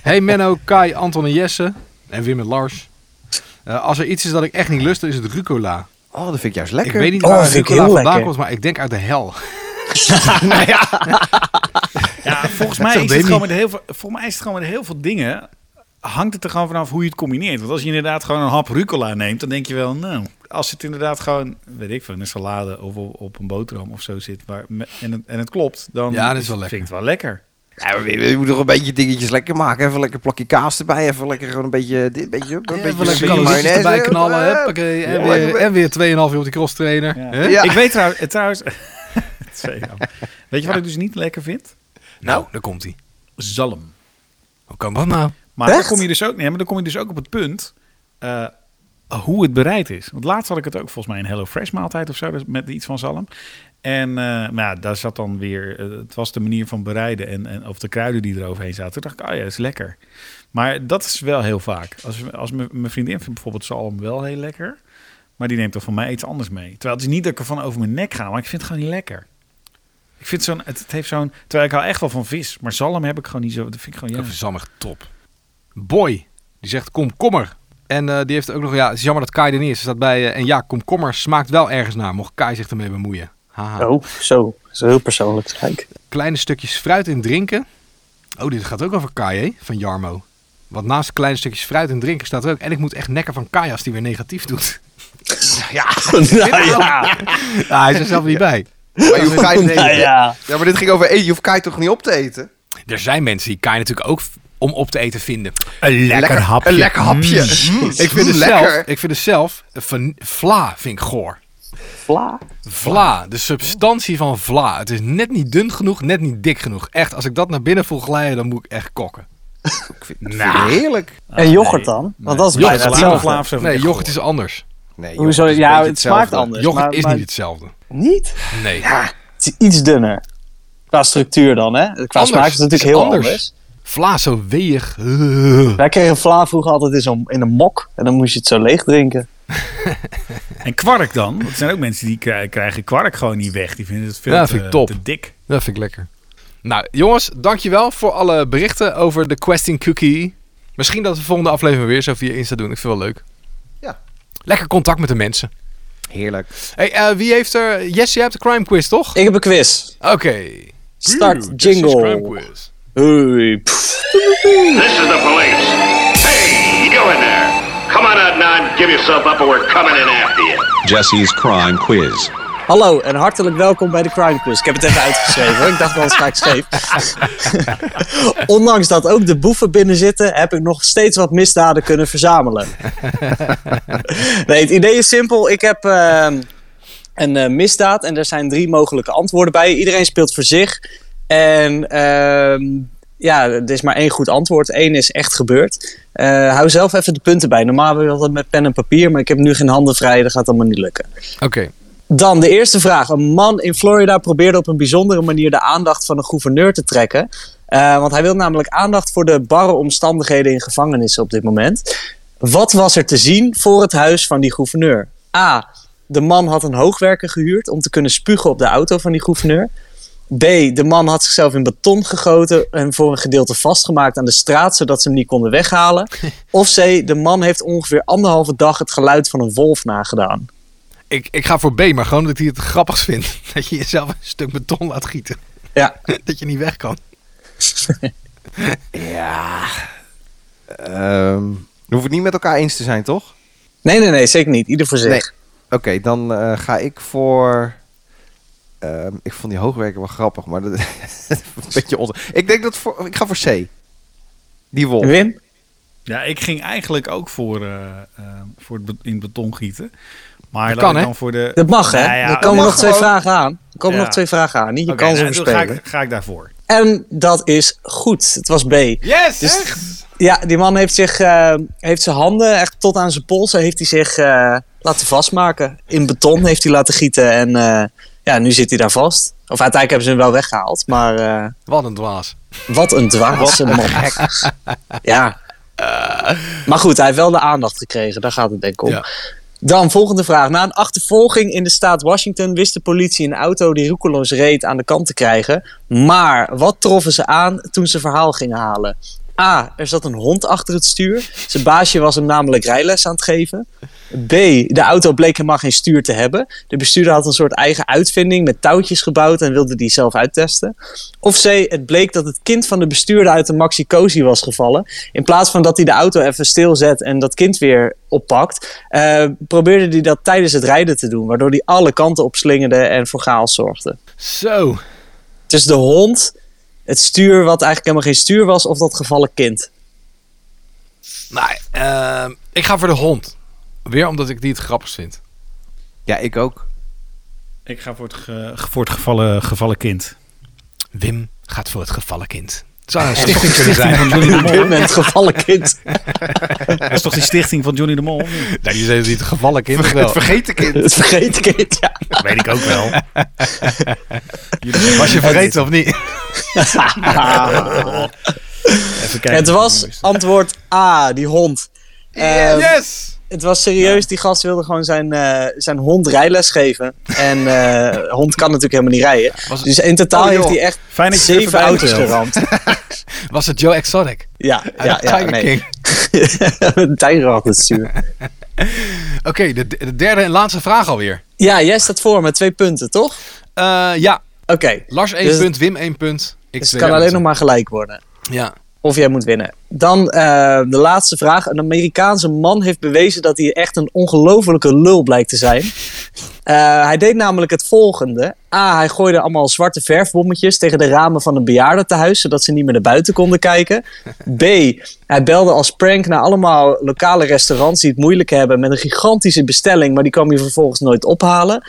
Hey Menno, Kai, Anton en Jesse. En Wim en Lars. Eh, als er iets is dat ik echt niet lust, dan is het rucola. Oh, dat vind ik juist lekker. Ik weet niet Oh, waar vind ik rucola heel vandaan lekker. komt, maar ik denk uit de hel. Ja, volgens mij, is het Demi. gewoon met heel veel, volgens mij is het gewoon met heel veel dingen... hangt het er gewoon vanaf hoe je het combineert. Want als je inderdaad gewoon een hap rucola neemt... dan denk je wel, nou... als het inderdaad gewoon, weet ik in een salade of op, op een boterham of zo zit... Waar, en, het, en het klopt, dan Ja, dat is wel lekker. vind ik het wel lekker. Ja, maar je, je moet nog een beetje dingetjes lekker maken. Even lekker plakje kaas erbij. Even lekker gewoon een beetje dit, beetje, een beetje, Even een lekker beetje calorietjes erbij knallen. Ja. Huppakee, en, Ja, weer, lekker. en weer 2,5 uur op die cross trainer. Ja. Ja. Ik weet trouwens... eh, trouwens ja. Weet je wat ik dus niet lekker vind? Nou, daar komt hij. Zalm. Hoe kan dat nou? Maar dan Echt? kom je dus ook, nee, maar dan kom je dus ook op het punt eh, hoe het bereid is. Want laatst had ik het ook volgens mij een Hello Fresh maaltijd of zo, dus met iets van zalm. En eh, ja, daar zat dan weer, eh, het was de manier van bereiden en, en of de kruiden die er overheen zaten. Toen dacht ik, oh ja, is lekker. Maar dat is wel heel vaak. Als, als mijn vriendin vindt bijvoorbeeld zalm wel heel lekker, maar die neemt dan van mij iets anders mee. Terwijl het is niet dat ik ervan over mijn nek ga, maar ik vind het gewoon niet lekker. Ik vind zo'n, het, heeft zo'n, terwijl ik hou echt wel van vis, maar zalm heb ik gewoon niet zo. Dat vind ik gewoon Ik ja. vind zalm top. Boy, die zegt komkommer. En eh, die heeft ook nog, ja, het is jammer dat Kai er niet is. Er staat bij, eh, en ja, komkommer smaakt wel ergens naar, mocht Kai zich ermee bemoeien. Haha. Oh, zo. Zo heel persoonlijk. Kijk. Kleine stukjes fruit in drinken. Oh, dit gaat ook over Kai, hè? Van Jarmo. Want naast kleine stukjes fruit in drinken staat er ook... En ik moet echt nekken van Kai als die weer negatief doet. nou ja. Ja, hij is er zelf niet bij. Maar je hoeft Kai te Nou eten. ja. Ja, maar dit ging over eten. Je hoeft Kai toch niet op te eten? Er zijn mensen die Kai natuurlijk ook om op te eten vinden. Een lekker, hapje. Een lekker hapje. Mm, Ik vind, het lekker. zelf, ik vind het zelf... Van, vla vind ik goor. Vla. Vla, de substantie van vla. Het is net niet dun genoeg, net niet dik genoeg. Echt, als ik dat naar binnen voel glijden, dan moet ik echt kokken. Ik vind het heerlijk. En yoghurt dan? Want dat is Yoghurt bijna hetzelfde. Nee, yoghurt is anders. Nee, Hoezo? is Ja, het smaakt anders. Yoghurt maar- is maar- niet hetzelfde. Niet? Nee. Ja, het is iets dunner. Qua structuur dan, hè? Qua Anders. smaak is het natuurlijk heel anders. anders. Vla zo weeg. Wij kregen vla vroeger altijd in, zo'n in een mok. En dan moest je het zo leeg drinken. En kwark dan? Want er zijn ook mensen die krij- krijgen kwark gewoon niet weg. Die vinden het veel Ja, te, vind ik top. te dik. Dat vind ik lekker. Nou, jongens, dankjewel voor alle berichten over de Questing Cookie. Misschien dat we de volgende aflevering weer zo via Insta doen. Ik vind het wel leuk. Ja. Lekker contact met de mensen. Heerlijk. Hey, eh, wie heeft er... Jesse, jij hebt de crime quiz, toch? Ik heb een quiz. Oké. Start jingle. crime quiz. Hoi. pff. This is the police. Hey, you in there. Come on out now and give yourself up or we're coming in after you. Jesse's Crime Quiz. Hallo en hartelijk welkom bij de Crime Quiz. Ik heb het even uitgeschreven hoor. Ik dacht wel eens ga ik scheef. Ondanks dat ook de boeven binnen zitten, heb ik nog steeds wat misdaden kunnen verzamelen. nee, het idee is simpel. Ik heb ehm, een eh, misdaad en er zijn drie mogelijke antwoorden bij. Iedereen speelt voor zich. En ehm, ja, er is maar één goed antwoord. Eén is echt gebeurd. Eh, hou zelf even de punten bij. Normaal hebben we altijd met pen en papier, maar ik heb nu geen handen vrij. Dat gaat allemaal niet lukken. Oké. Dan de eerste vraag. Een man in Florida probeerde op een bijzondere manier de aandacht van een gouverneur te trekken. Eh, want hij wil namelijk aandacht voor de barre omstandigheden in gevangenissen op dit moment. Wat was er te zien voor het huis van die gouverneur? A. De man had een hoogwerker gehuurd om te kunnen spugen op de auto van die gouverneur. B. De man had zichzelf in beton gegoten en voor een gedeelte vastgemaakt aan de straat, zodat ze hem niet konden weghalen. Of C. De man heeft ongeveer anderhalve dag het geluid van een wolf nagedaan. Ik, ik ga voor B, maar gewoon dat hij het grappig vindt. Dat je jezelf een stuk beton laat gieten. Ja, Dat je niet weg kan. Ja. Ehm, we hoeven het niet met elkaar eens te zijn, toch? Nee, nee, nee, zeker niet. Ieder voor zich. Nee. Oké, dan eh, ga ik voor... ehm, ik vond die hoogwerker wel grappig, maar dat een beetje onzin. Ik denk dat voor, ik ga voor C. Die wolf. Wim? Ja, ik ging eigenlijk ook voor, eh, eh, voor het in beton gieten. Maar Dat kan, ik hè? dan voor de... Dat mag, hè? Nou ja, er komen nog twee gewoon. vragen aan. Er komen Ja. nog twee vragen aan. Niet je kans nou, over dan ga spelen. ik, ga ik daarvoor. En dat is goed. Het was B. Yes! Dus- Ja, die man heeft, zich, eh, heeft zijn handen echt tot aan zijn polsen heeft hij zich eh, laten vastmaken. In beton heeft hij laten gieten en eh, ja, nu zit hij daar vast. Of uiteindelijk hebben ze hem wel weggehaald, maar eh, Wat een dwaas. wat een dwaze man. Ja. Maar goed, hij heeft wel de aandacht gekregen, daar gaat het denk ik om. Ja. Dan, volgende vraag. Na een achtervolging in de staat Washington wist de politie een auto die roekeloos reed aan de kant te krijgen. Maar wat troffen ze aan toen ze verhaal gingen halen? A. Er zat een hond achter het stuur. Zijn baasje was hem namelijk rijles aan het geven. B. De auto bleek helemaal geen stuur te hebben. De bestuurder had een soort eigen uitvinding met touwtjes gebouwd en wilde die zelf uittesten. Of C. Het bleek dat het kind van de bestuurder uit de Maxi Cosi was gevallen. In plaats van dat hij de auto even stilzet en dat kind weer oppakt, eh, probeerde hij dat tijdens het rijden te doen. Waardoor hij alle kanten opslingerde en voor chaos zorgde. Zo. Dus de hond, het stuur wat eigenlijk helemaal geen stuur was, of dat gevallen kind. Nou, ehm, ik ga voor de hond. Weer omdat ik die het grappigst vind. Ja, ik ook. Ik ga voor het, ge- voor het gevallen, gevallen kind. Wim gaat voor het gevallen kind. Het zou een stichting kunnen Stichting zijn. van Johnny de Mol. En het gevallen kind. Dat is toch die stichting van Johnny de Mol? Nee, die zijn niet het gevallen kind. wel? Het vergeten kind. Het vergeten kind, ja. Dat weet ik ook wel. Was je vergeten of niet? Even kijken. Het was antwoord A, die hond. Ehm, yes! Het was serieus, die gast wilde gewoon zijn, eh, zijn hond rijles geven. En eh hond kan natuurlijk helemaal niet rijden. Dus in totaal Oh, heeft hij echt Fijn zeven even auto's geramd. was het Joe Exotic? Ja, ja, ja. Tiger Nee. King. Een tijger achter het stuur. Oké, de, de derde en laatste vraag alweer. Ja, jij staat voor met twee punten, toch? Eh, ja, Oké, Lars 1 Dus- punt, Wim 1 punt. Ik dus het kan alleen nog maar gelijk worden. Ja. Of jij moet winnen. Dan eh, de laatste vraag. Een Amerikaanse man heeft bewezen dat hij echt een ongelofelijke lul blijkt te zijn. Eh, hij deed namelijk het volgende. A, hij gooide allemaal zwarte verfbommetjes tegen de ramen van een bejaardentehuis, zodat ze niet meer naar buiten konden kijken. B, hij belde als prank naar allemaal lokale restaurants die het moeilijk hebben met een gigantische bestelling, maar die kwam hij vervolgens nooit ophalen.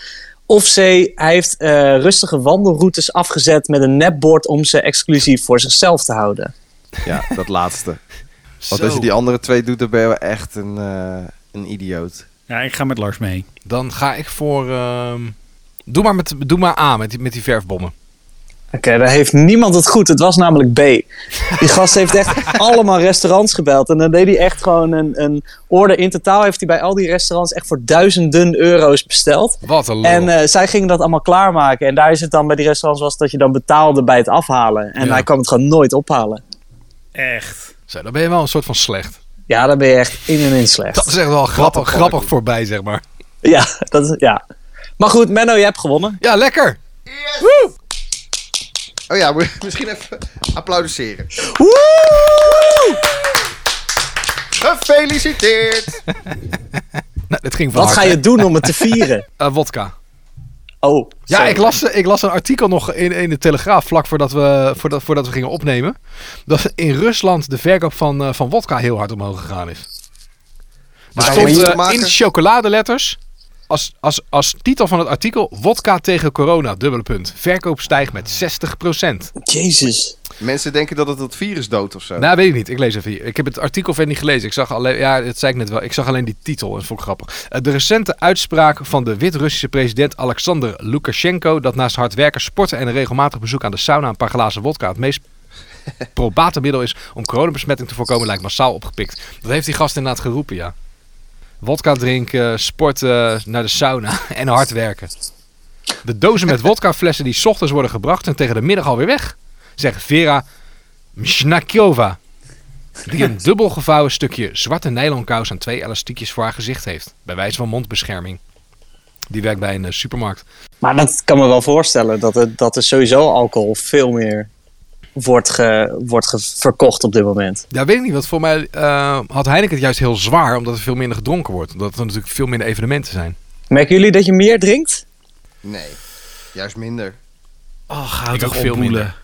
Of C, hij heeft eh, rustige wandelroutes afgezet met een nepbord om ze exclusief voor zichzelf te houden. Ja, dat laatste. Want als je die andere twee doet, dan ben je wel echt een, eh, een idioot. Ja, ik ga met Lars mee. Dan ga ik voor... ehm, Doe, maar met, doe maar A met die, met die verfbommen. Oké, daar heeft niemand het goed. Het was namelijk B. Die gast heeft echt allemaal restaurants gebeld. En dan deed hij echt gewoon een, een order. In totaal heeft hij bij al die restaurants echt voor duizenden euro's besteld. Wat een lul. En eh, zij gingen dat allemaal klaarmaken. En daar is het dan bij die restaurants was dat je dan betaalde bij het afhalen. En Ja. hij kwam het gewoon nooit ophalen. Echt. Zo, dan ben je wel een soort van slecht. Ja, dan ben je echt in en in slecht. Dat is echt wel grappig, grappig voorbij, zeg maar. Ja, dat is, ja. Maar goed, Menno, je hebt gewonnen. Ja, lekker. Oh ja, moet- misschien even applaudisseren. Gefeliciteerd! Nou, dit ging van Wat ga je doen om het te vieren? Eh, wodka. Oh, Ja, sorry. ik las, ik las een artikel nog in, in de Telegraaf vlak voordat we, voordat, voordat we gingen opnemen. Dat in Rusland de verkoop van, eh, van wodka heel hard omhoog gegaan is. Maar stond eh, in chocoladeletters als, als, als titel van het artikel... Wodka tegen corona, dubbele punt. Verkoop stijgt met 60%. Jezus. Mensen denken dat het het virus doodt of zo. Nou, weet ik niet. Ik lees even hier. Ik heb het artikel verder niet gelezen. Ik zag alleen, ja, dat zei ik net wel. Ik zag alleen die titel en dat vond ik grappig. Eh, De recente uitspraak van de Wit-Russische president Alexander Lukashenko... dat naast hard werken, sporten en een regelmatig bezoek aan de sauna... een paar glazen wodka het meest probate middel is om coronabesmetting te voorkomen... lijkt massaal opgepikt. Dat heeft die gast inderdaad geroepen, ja. Wodka drinken, sporten, naar de sauna en hard werken. De dozen met wodkaflessen die 's ochtends worden gebracht... zijn tegen de middag alweer weg, zegt Vera Mshnakova. Die een dubbel gevouwen stukje zwarte nylonkous aan twee elastiekjes voor haar gezicht heeft. Bij wijze van mondbescherming. Die werkt bij een eh, supermarkt. Maar dat kan me wel voorstellen dat er, dat er sowieso alcohol veel meer wordt, ge, wordt ge- verkocht op dit moment. Ja, weet ik niet. Want voor mij eh, had Heineken het juist heel zwaar. Omdat er veel minder gedronken wordt. Omdat er natuurlijk veel minder evenementen zijn. Merken jullie dat je meer drinkt? Nee, juist minder. Oh, ga Ik toch ook veel minder.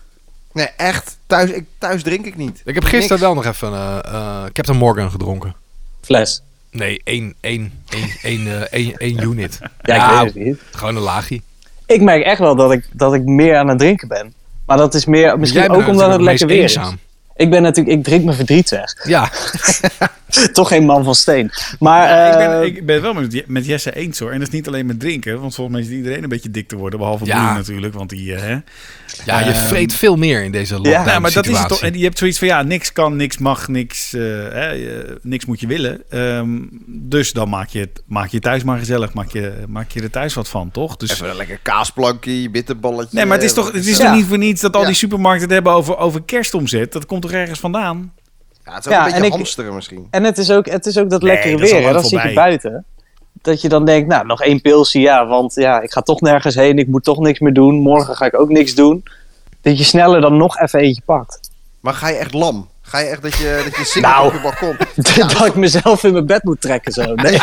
Nee, echt. Thuis, ik, thuis drink ik niet. Ik heb gisteren Niks. wel nog even eh eh Captain Morgan gedronken. Fles. Nee, één, één, één, één, eh, één, één unit. Ja, ik Nou, weet het niet. Gewoon een laagje. Ik merk echt wel dat ik, dat ik meer aan het drinken ben. Maar dat is meer, misschien ook omdat het lekker weer is. eenzaam. Ik ben natuurlijk, ik drink mijn verdriet weg. Ja, Toch geen man van steen. Maar Ja, ik, eh, ben, ik ben het wel met, met Jesse eens hoor. En dat is niet alleen met drinken. Want volgens mij is iedereen een beetje dik te worden. Behalve Ja. Natuurlijk. Want die, eh, hè. ja je Ehm, vreet veel meer in deze lockdown Nou, maar dat is het toch. En je hebt zoiets van ja, niks kan, niks mag, niks, eh, hè, eh, niks moet je willen. Ehm, dus dan maak je, het, maak je thuis maar gezellig. Maak je, maak je er thuis wat van, toch? Dus, Even een lekker kaasplankje, bitterballetje. nee, maar het is toch, het is Ja. toch niet voor niets dat al Ja. die supermarkten het hebben over, over kerstomzet. Dat komt toch ergens vandaan? Ja, het is ook Ja, een beetje en ik- hamsteren misschien. En het is ook, het is ook dat Nee, lekkere dat weer. hè. Dan zit je buiten. Dat je dan denkt, nou, nog één pilsje. Ja, want ja, ik ga toch nergens heen. Ik moet toch niks meer doen. Morgen ga ik ook niks doen. Dat je sneller dan nog even eentje pakt. Maar ga je echt lam? Ga je echt dat je, dat je zingt Nou. op je balkon? dat ik mezelf in mijn bed moet trekken zo. Nee,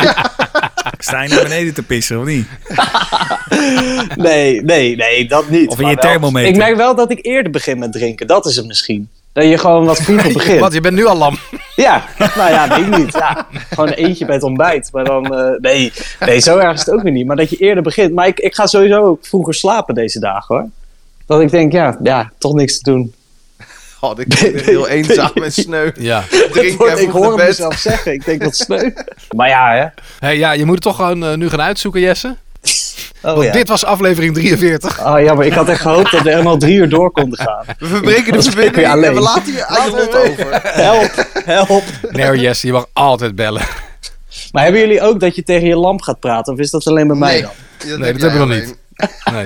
Sta je naar beneden te pissen of niet? nee, nee, nee dat niet. Of in je wel- thermometer. Ik merk wel dat ik eerder begin met drinken. Dat is het misschien. Dat je gewoon wat vroeger begint. Want je bent nu al lam. Ja, nou ja, nee, niet. Ja, gewoon eentje bij het ontbijt. Maar dan, eh, nee, nee, zo erg is het ook weer niet. Maar dat je eerder begint. Maar ik, ik ga sowieso ook vroeger slapen deze dagen hoor. Dat ik denk, ja, ja toch niks te doen. Oh, ik ben heel eenzaam en sneu. Ja. Drink ik hoor mezelf zeggen. Ik denk, wat sneu. Maar ja, hè. Hey, ja, je moet het toch gewoon eh, nu gaan uitzoeken, Jesse. Oh, ja. Dit was aflevering 43. Oh ja, maar ik had echt gehoopt dat we er nog drie uur door konden gaan. We verbreken de verbinding en we laten je aan over. Help, help. Nee hoor, Jesse, je mag altijd bellen. Maar hebben jullie ook dat je tegen je lamp gaat praten? Of is dat alleen bij mij Nee, dan? dat, Nee, heb dat hebben we nog alleen. Nee.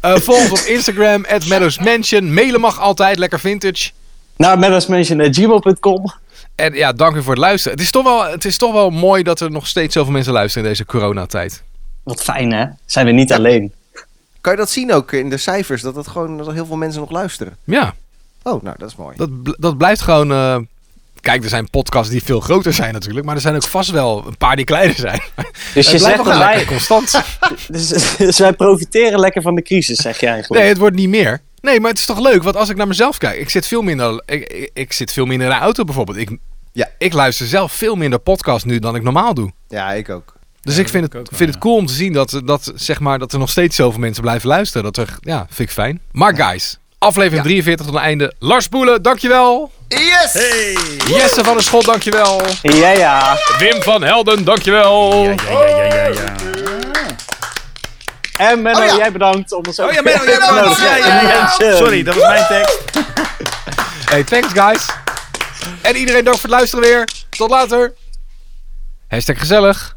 Eh, volg ons op Instagram, at Mansion. Mailen mag altijd, lekker vintage. Nou, medasmention.gmail.com. En ja, dank u voor het luisteren. Het is, toch wel, het is toch wel mooi dat er nog steeds zoveel mensen luisteren in deze coronatijd. Wat fijn hè? Zijn we niet alleen. Kan je dat zien ook in de cijfers? Dat, het gewoon, dat er heel veel mensen nog luisteren. Ja, Oh, nou, dat is mooi. dat, bl- dat blijft gewoon... eh, Kijk, er zijn podcasts die veel groter zijn natuurlijk. Maar er zijn ook vast wel een paar die kleiner zijn. Dus je zegt nog dat wij, constant. dus, dus wij profiteren lekker van de crisis, zeg je eigenlijk. Nee, het wordt niet meer. Nee, maar het is toch leuk? Want als ik naar mezelf kijk, ik zit veel minder, ik, ik, ik zit veel minder in de auto bijvoorbeeld. Ik, Ja. ik luister zelf veel minder podcast nu dan ik normaal doe. Ja, ik ook. Dus Ja, ik vind het, wel, vind het ja. cool om te zien dat, dat, zeg maar, dat er nog steeds zoveel mensen blijven luisteren. Dat er, ja, vind ik fijn. Maar guys, aflevering 43 tot een einde. Lars Boelen, dankjewel. Yes! Hey! Jesse van der Schot, dankjewel. Ja, ja. Wim van Helden, dankjewel. Ja, ja, ja, ja, ja. En Menno, Oh ja. jij bedankt om ons ook Oh ja, Menno, jij te bedankt. nodigen. Ja, ja, ja. Mention. Sorry, dat was mijn tekst. Hey, thanks guys. En iedereen dank voor het luisteren weer. Tot later. Hashtag gezellig.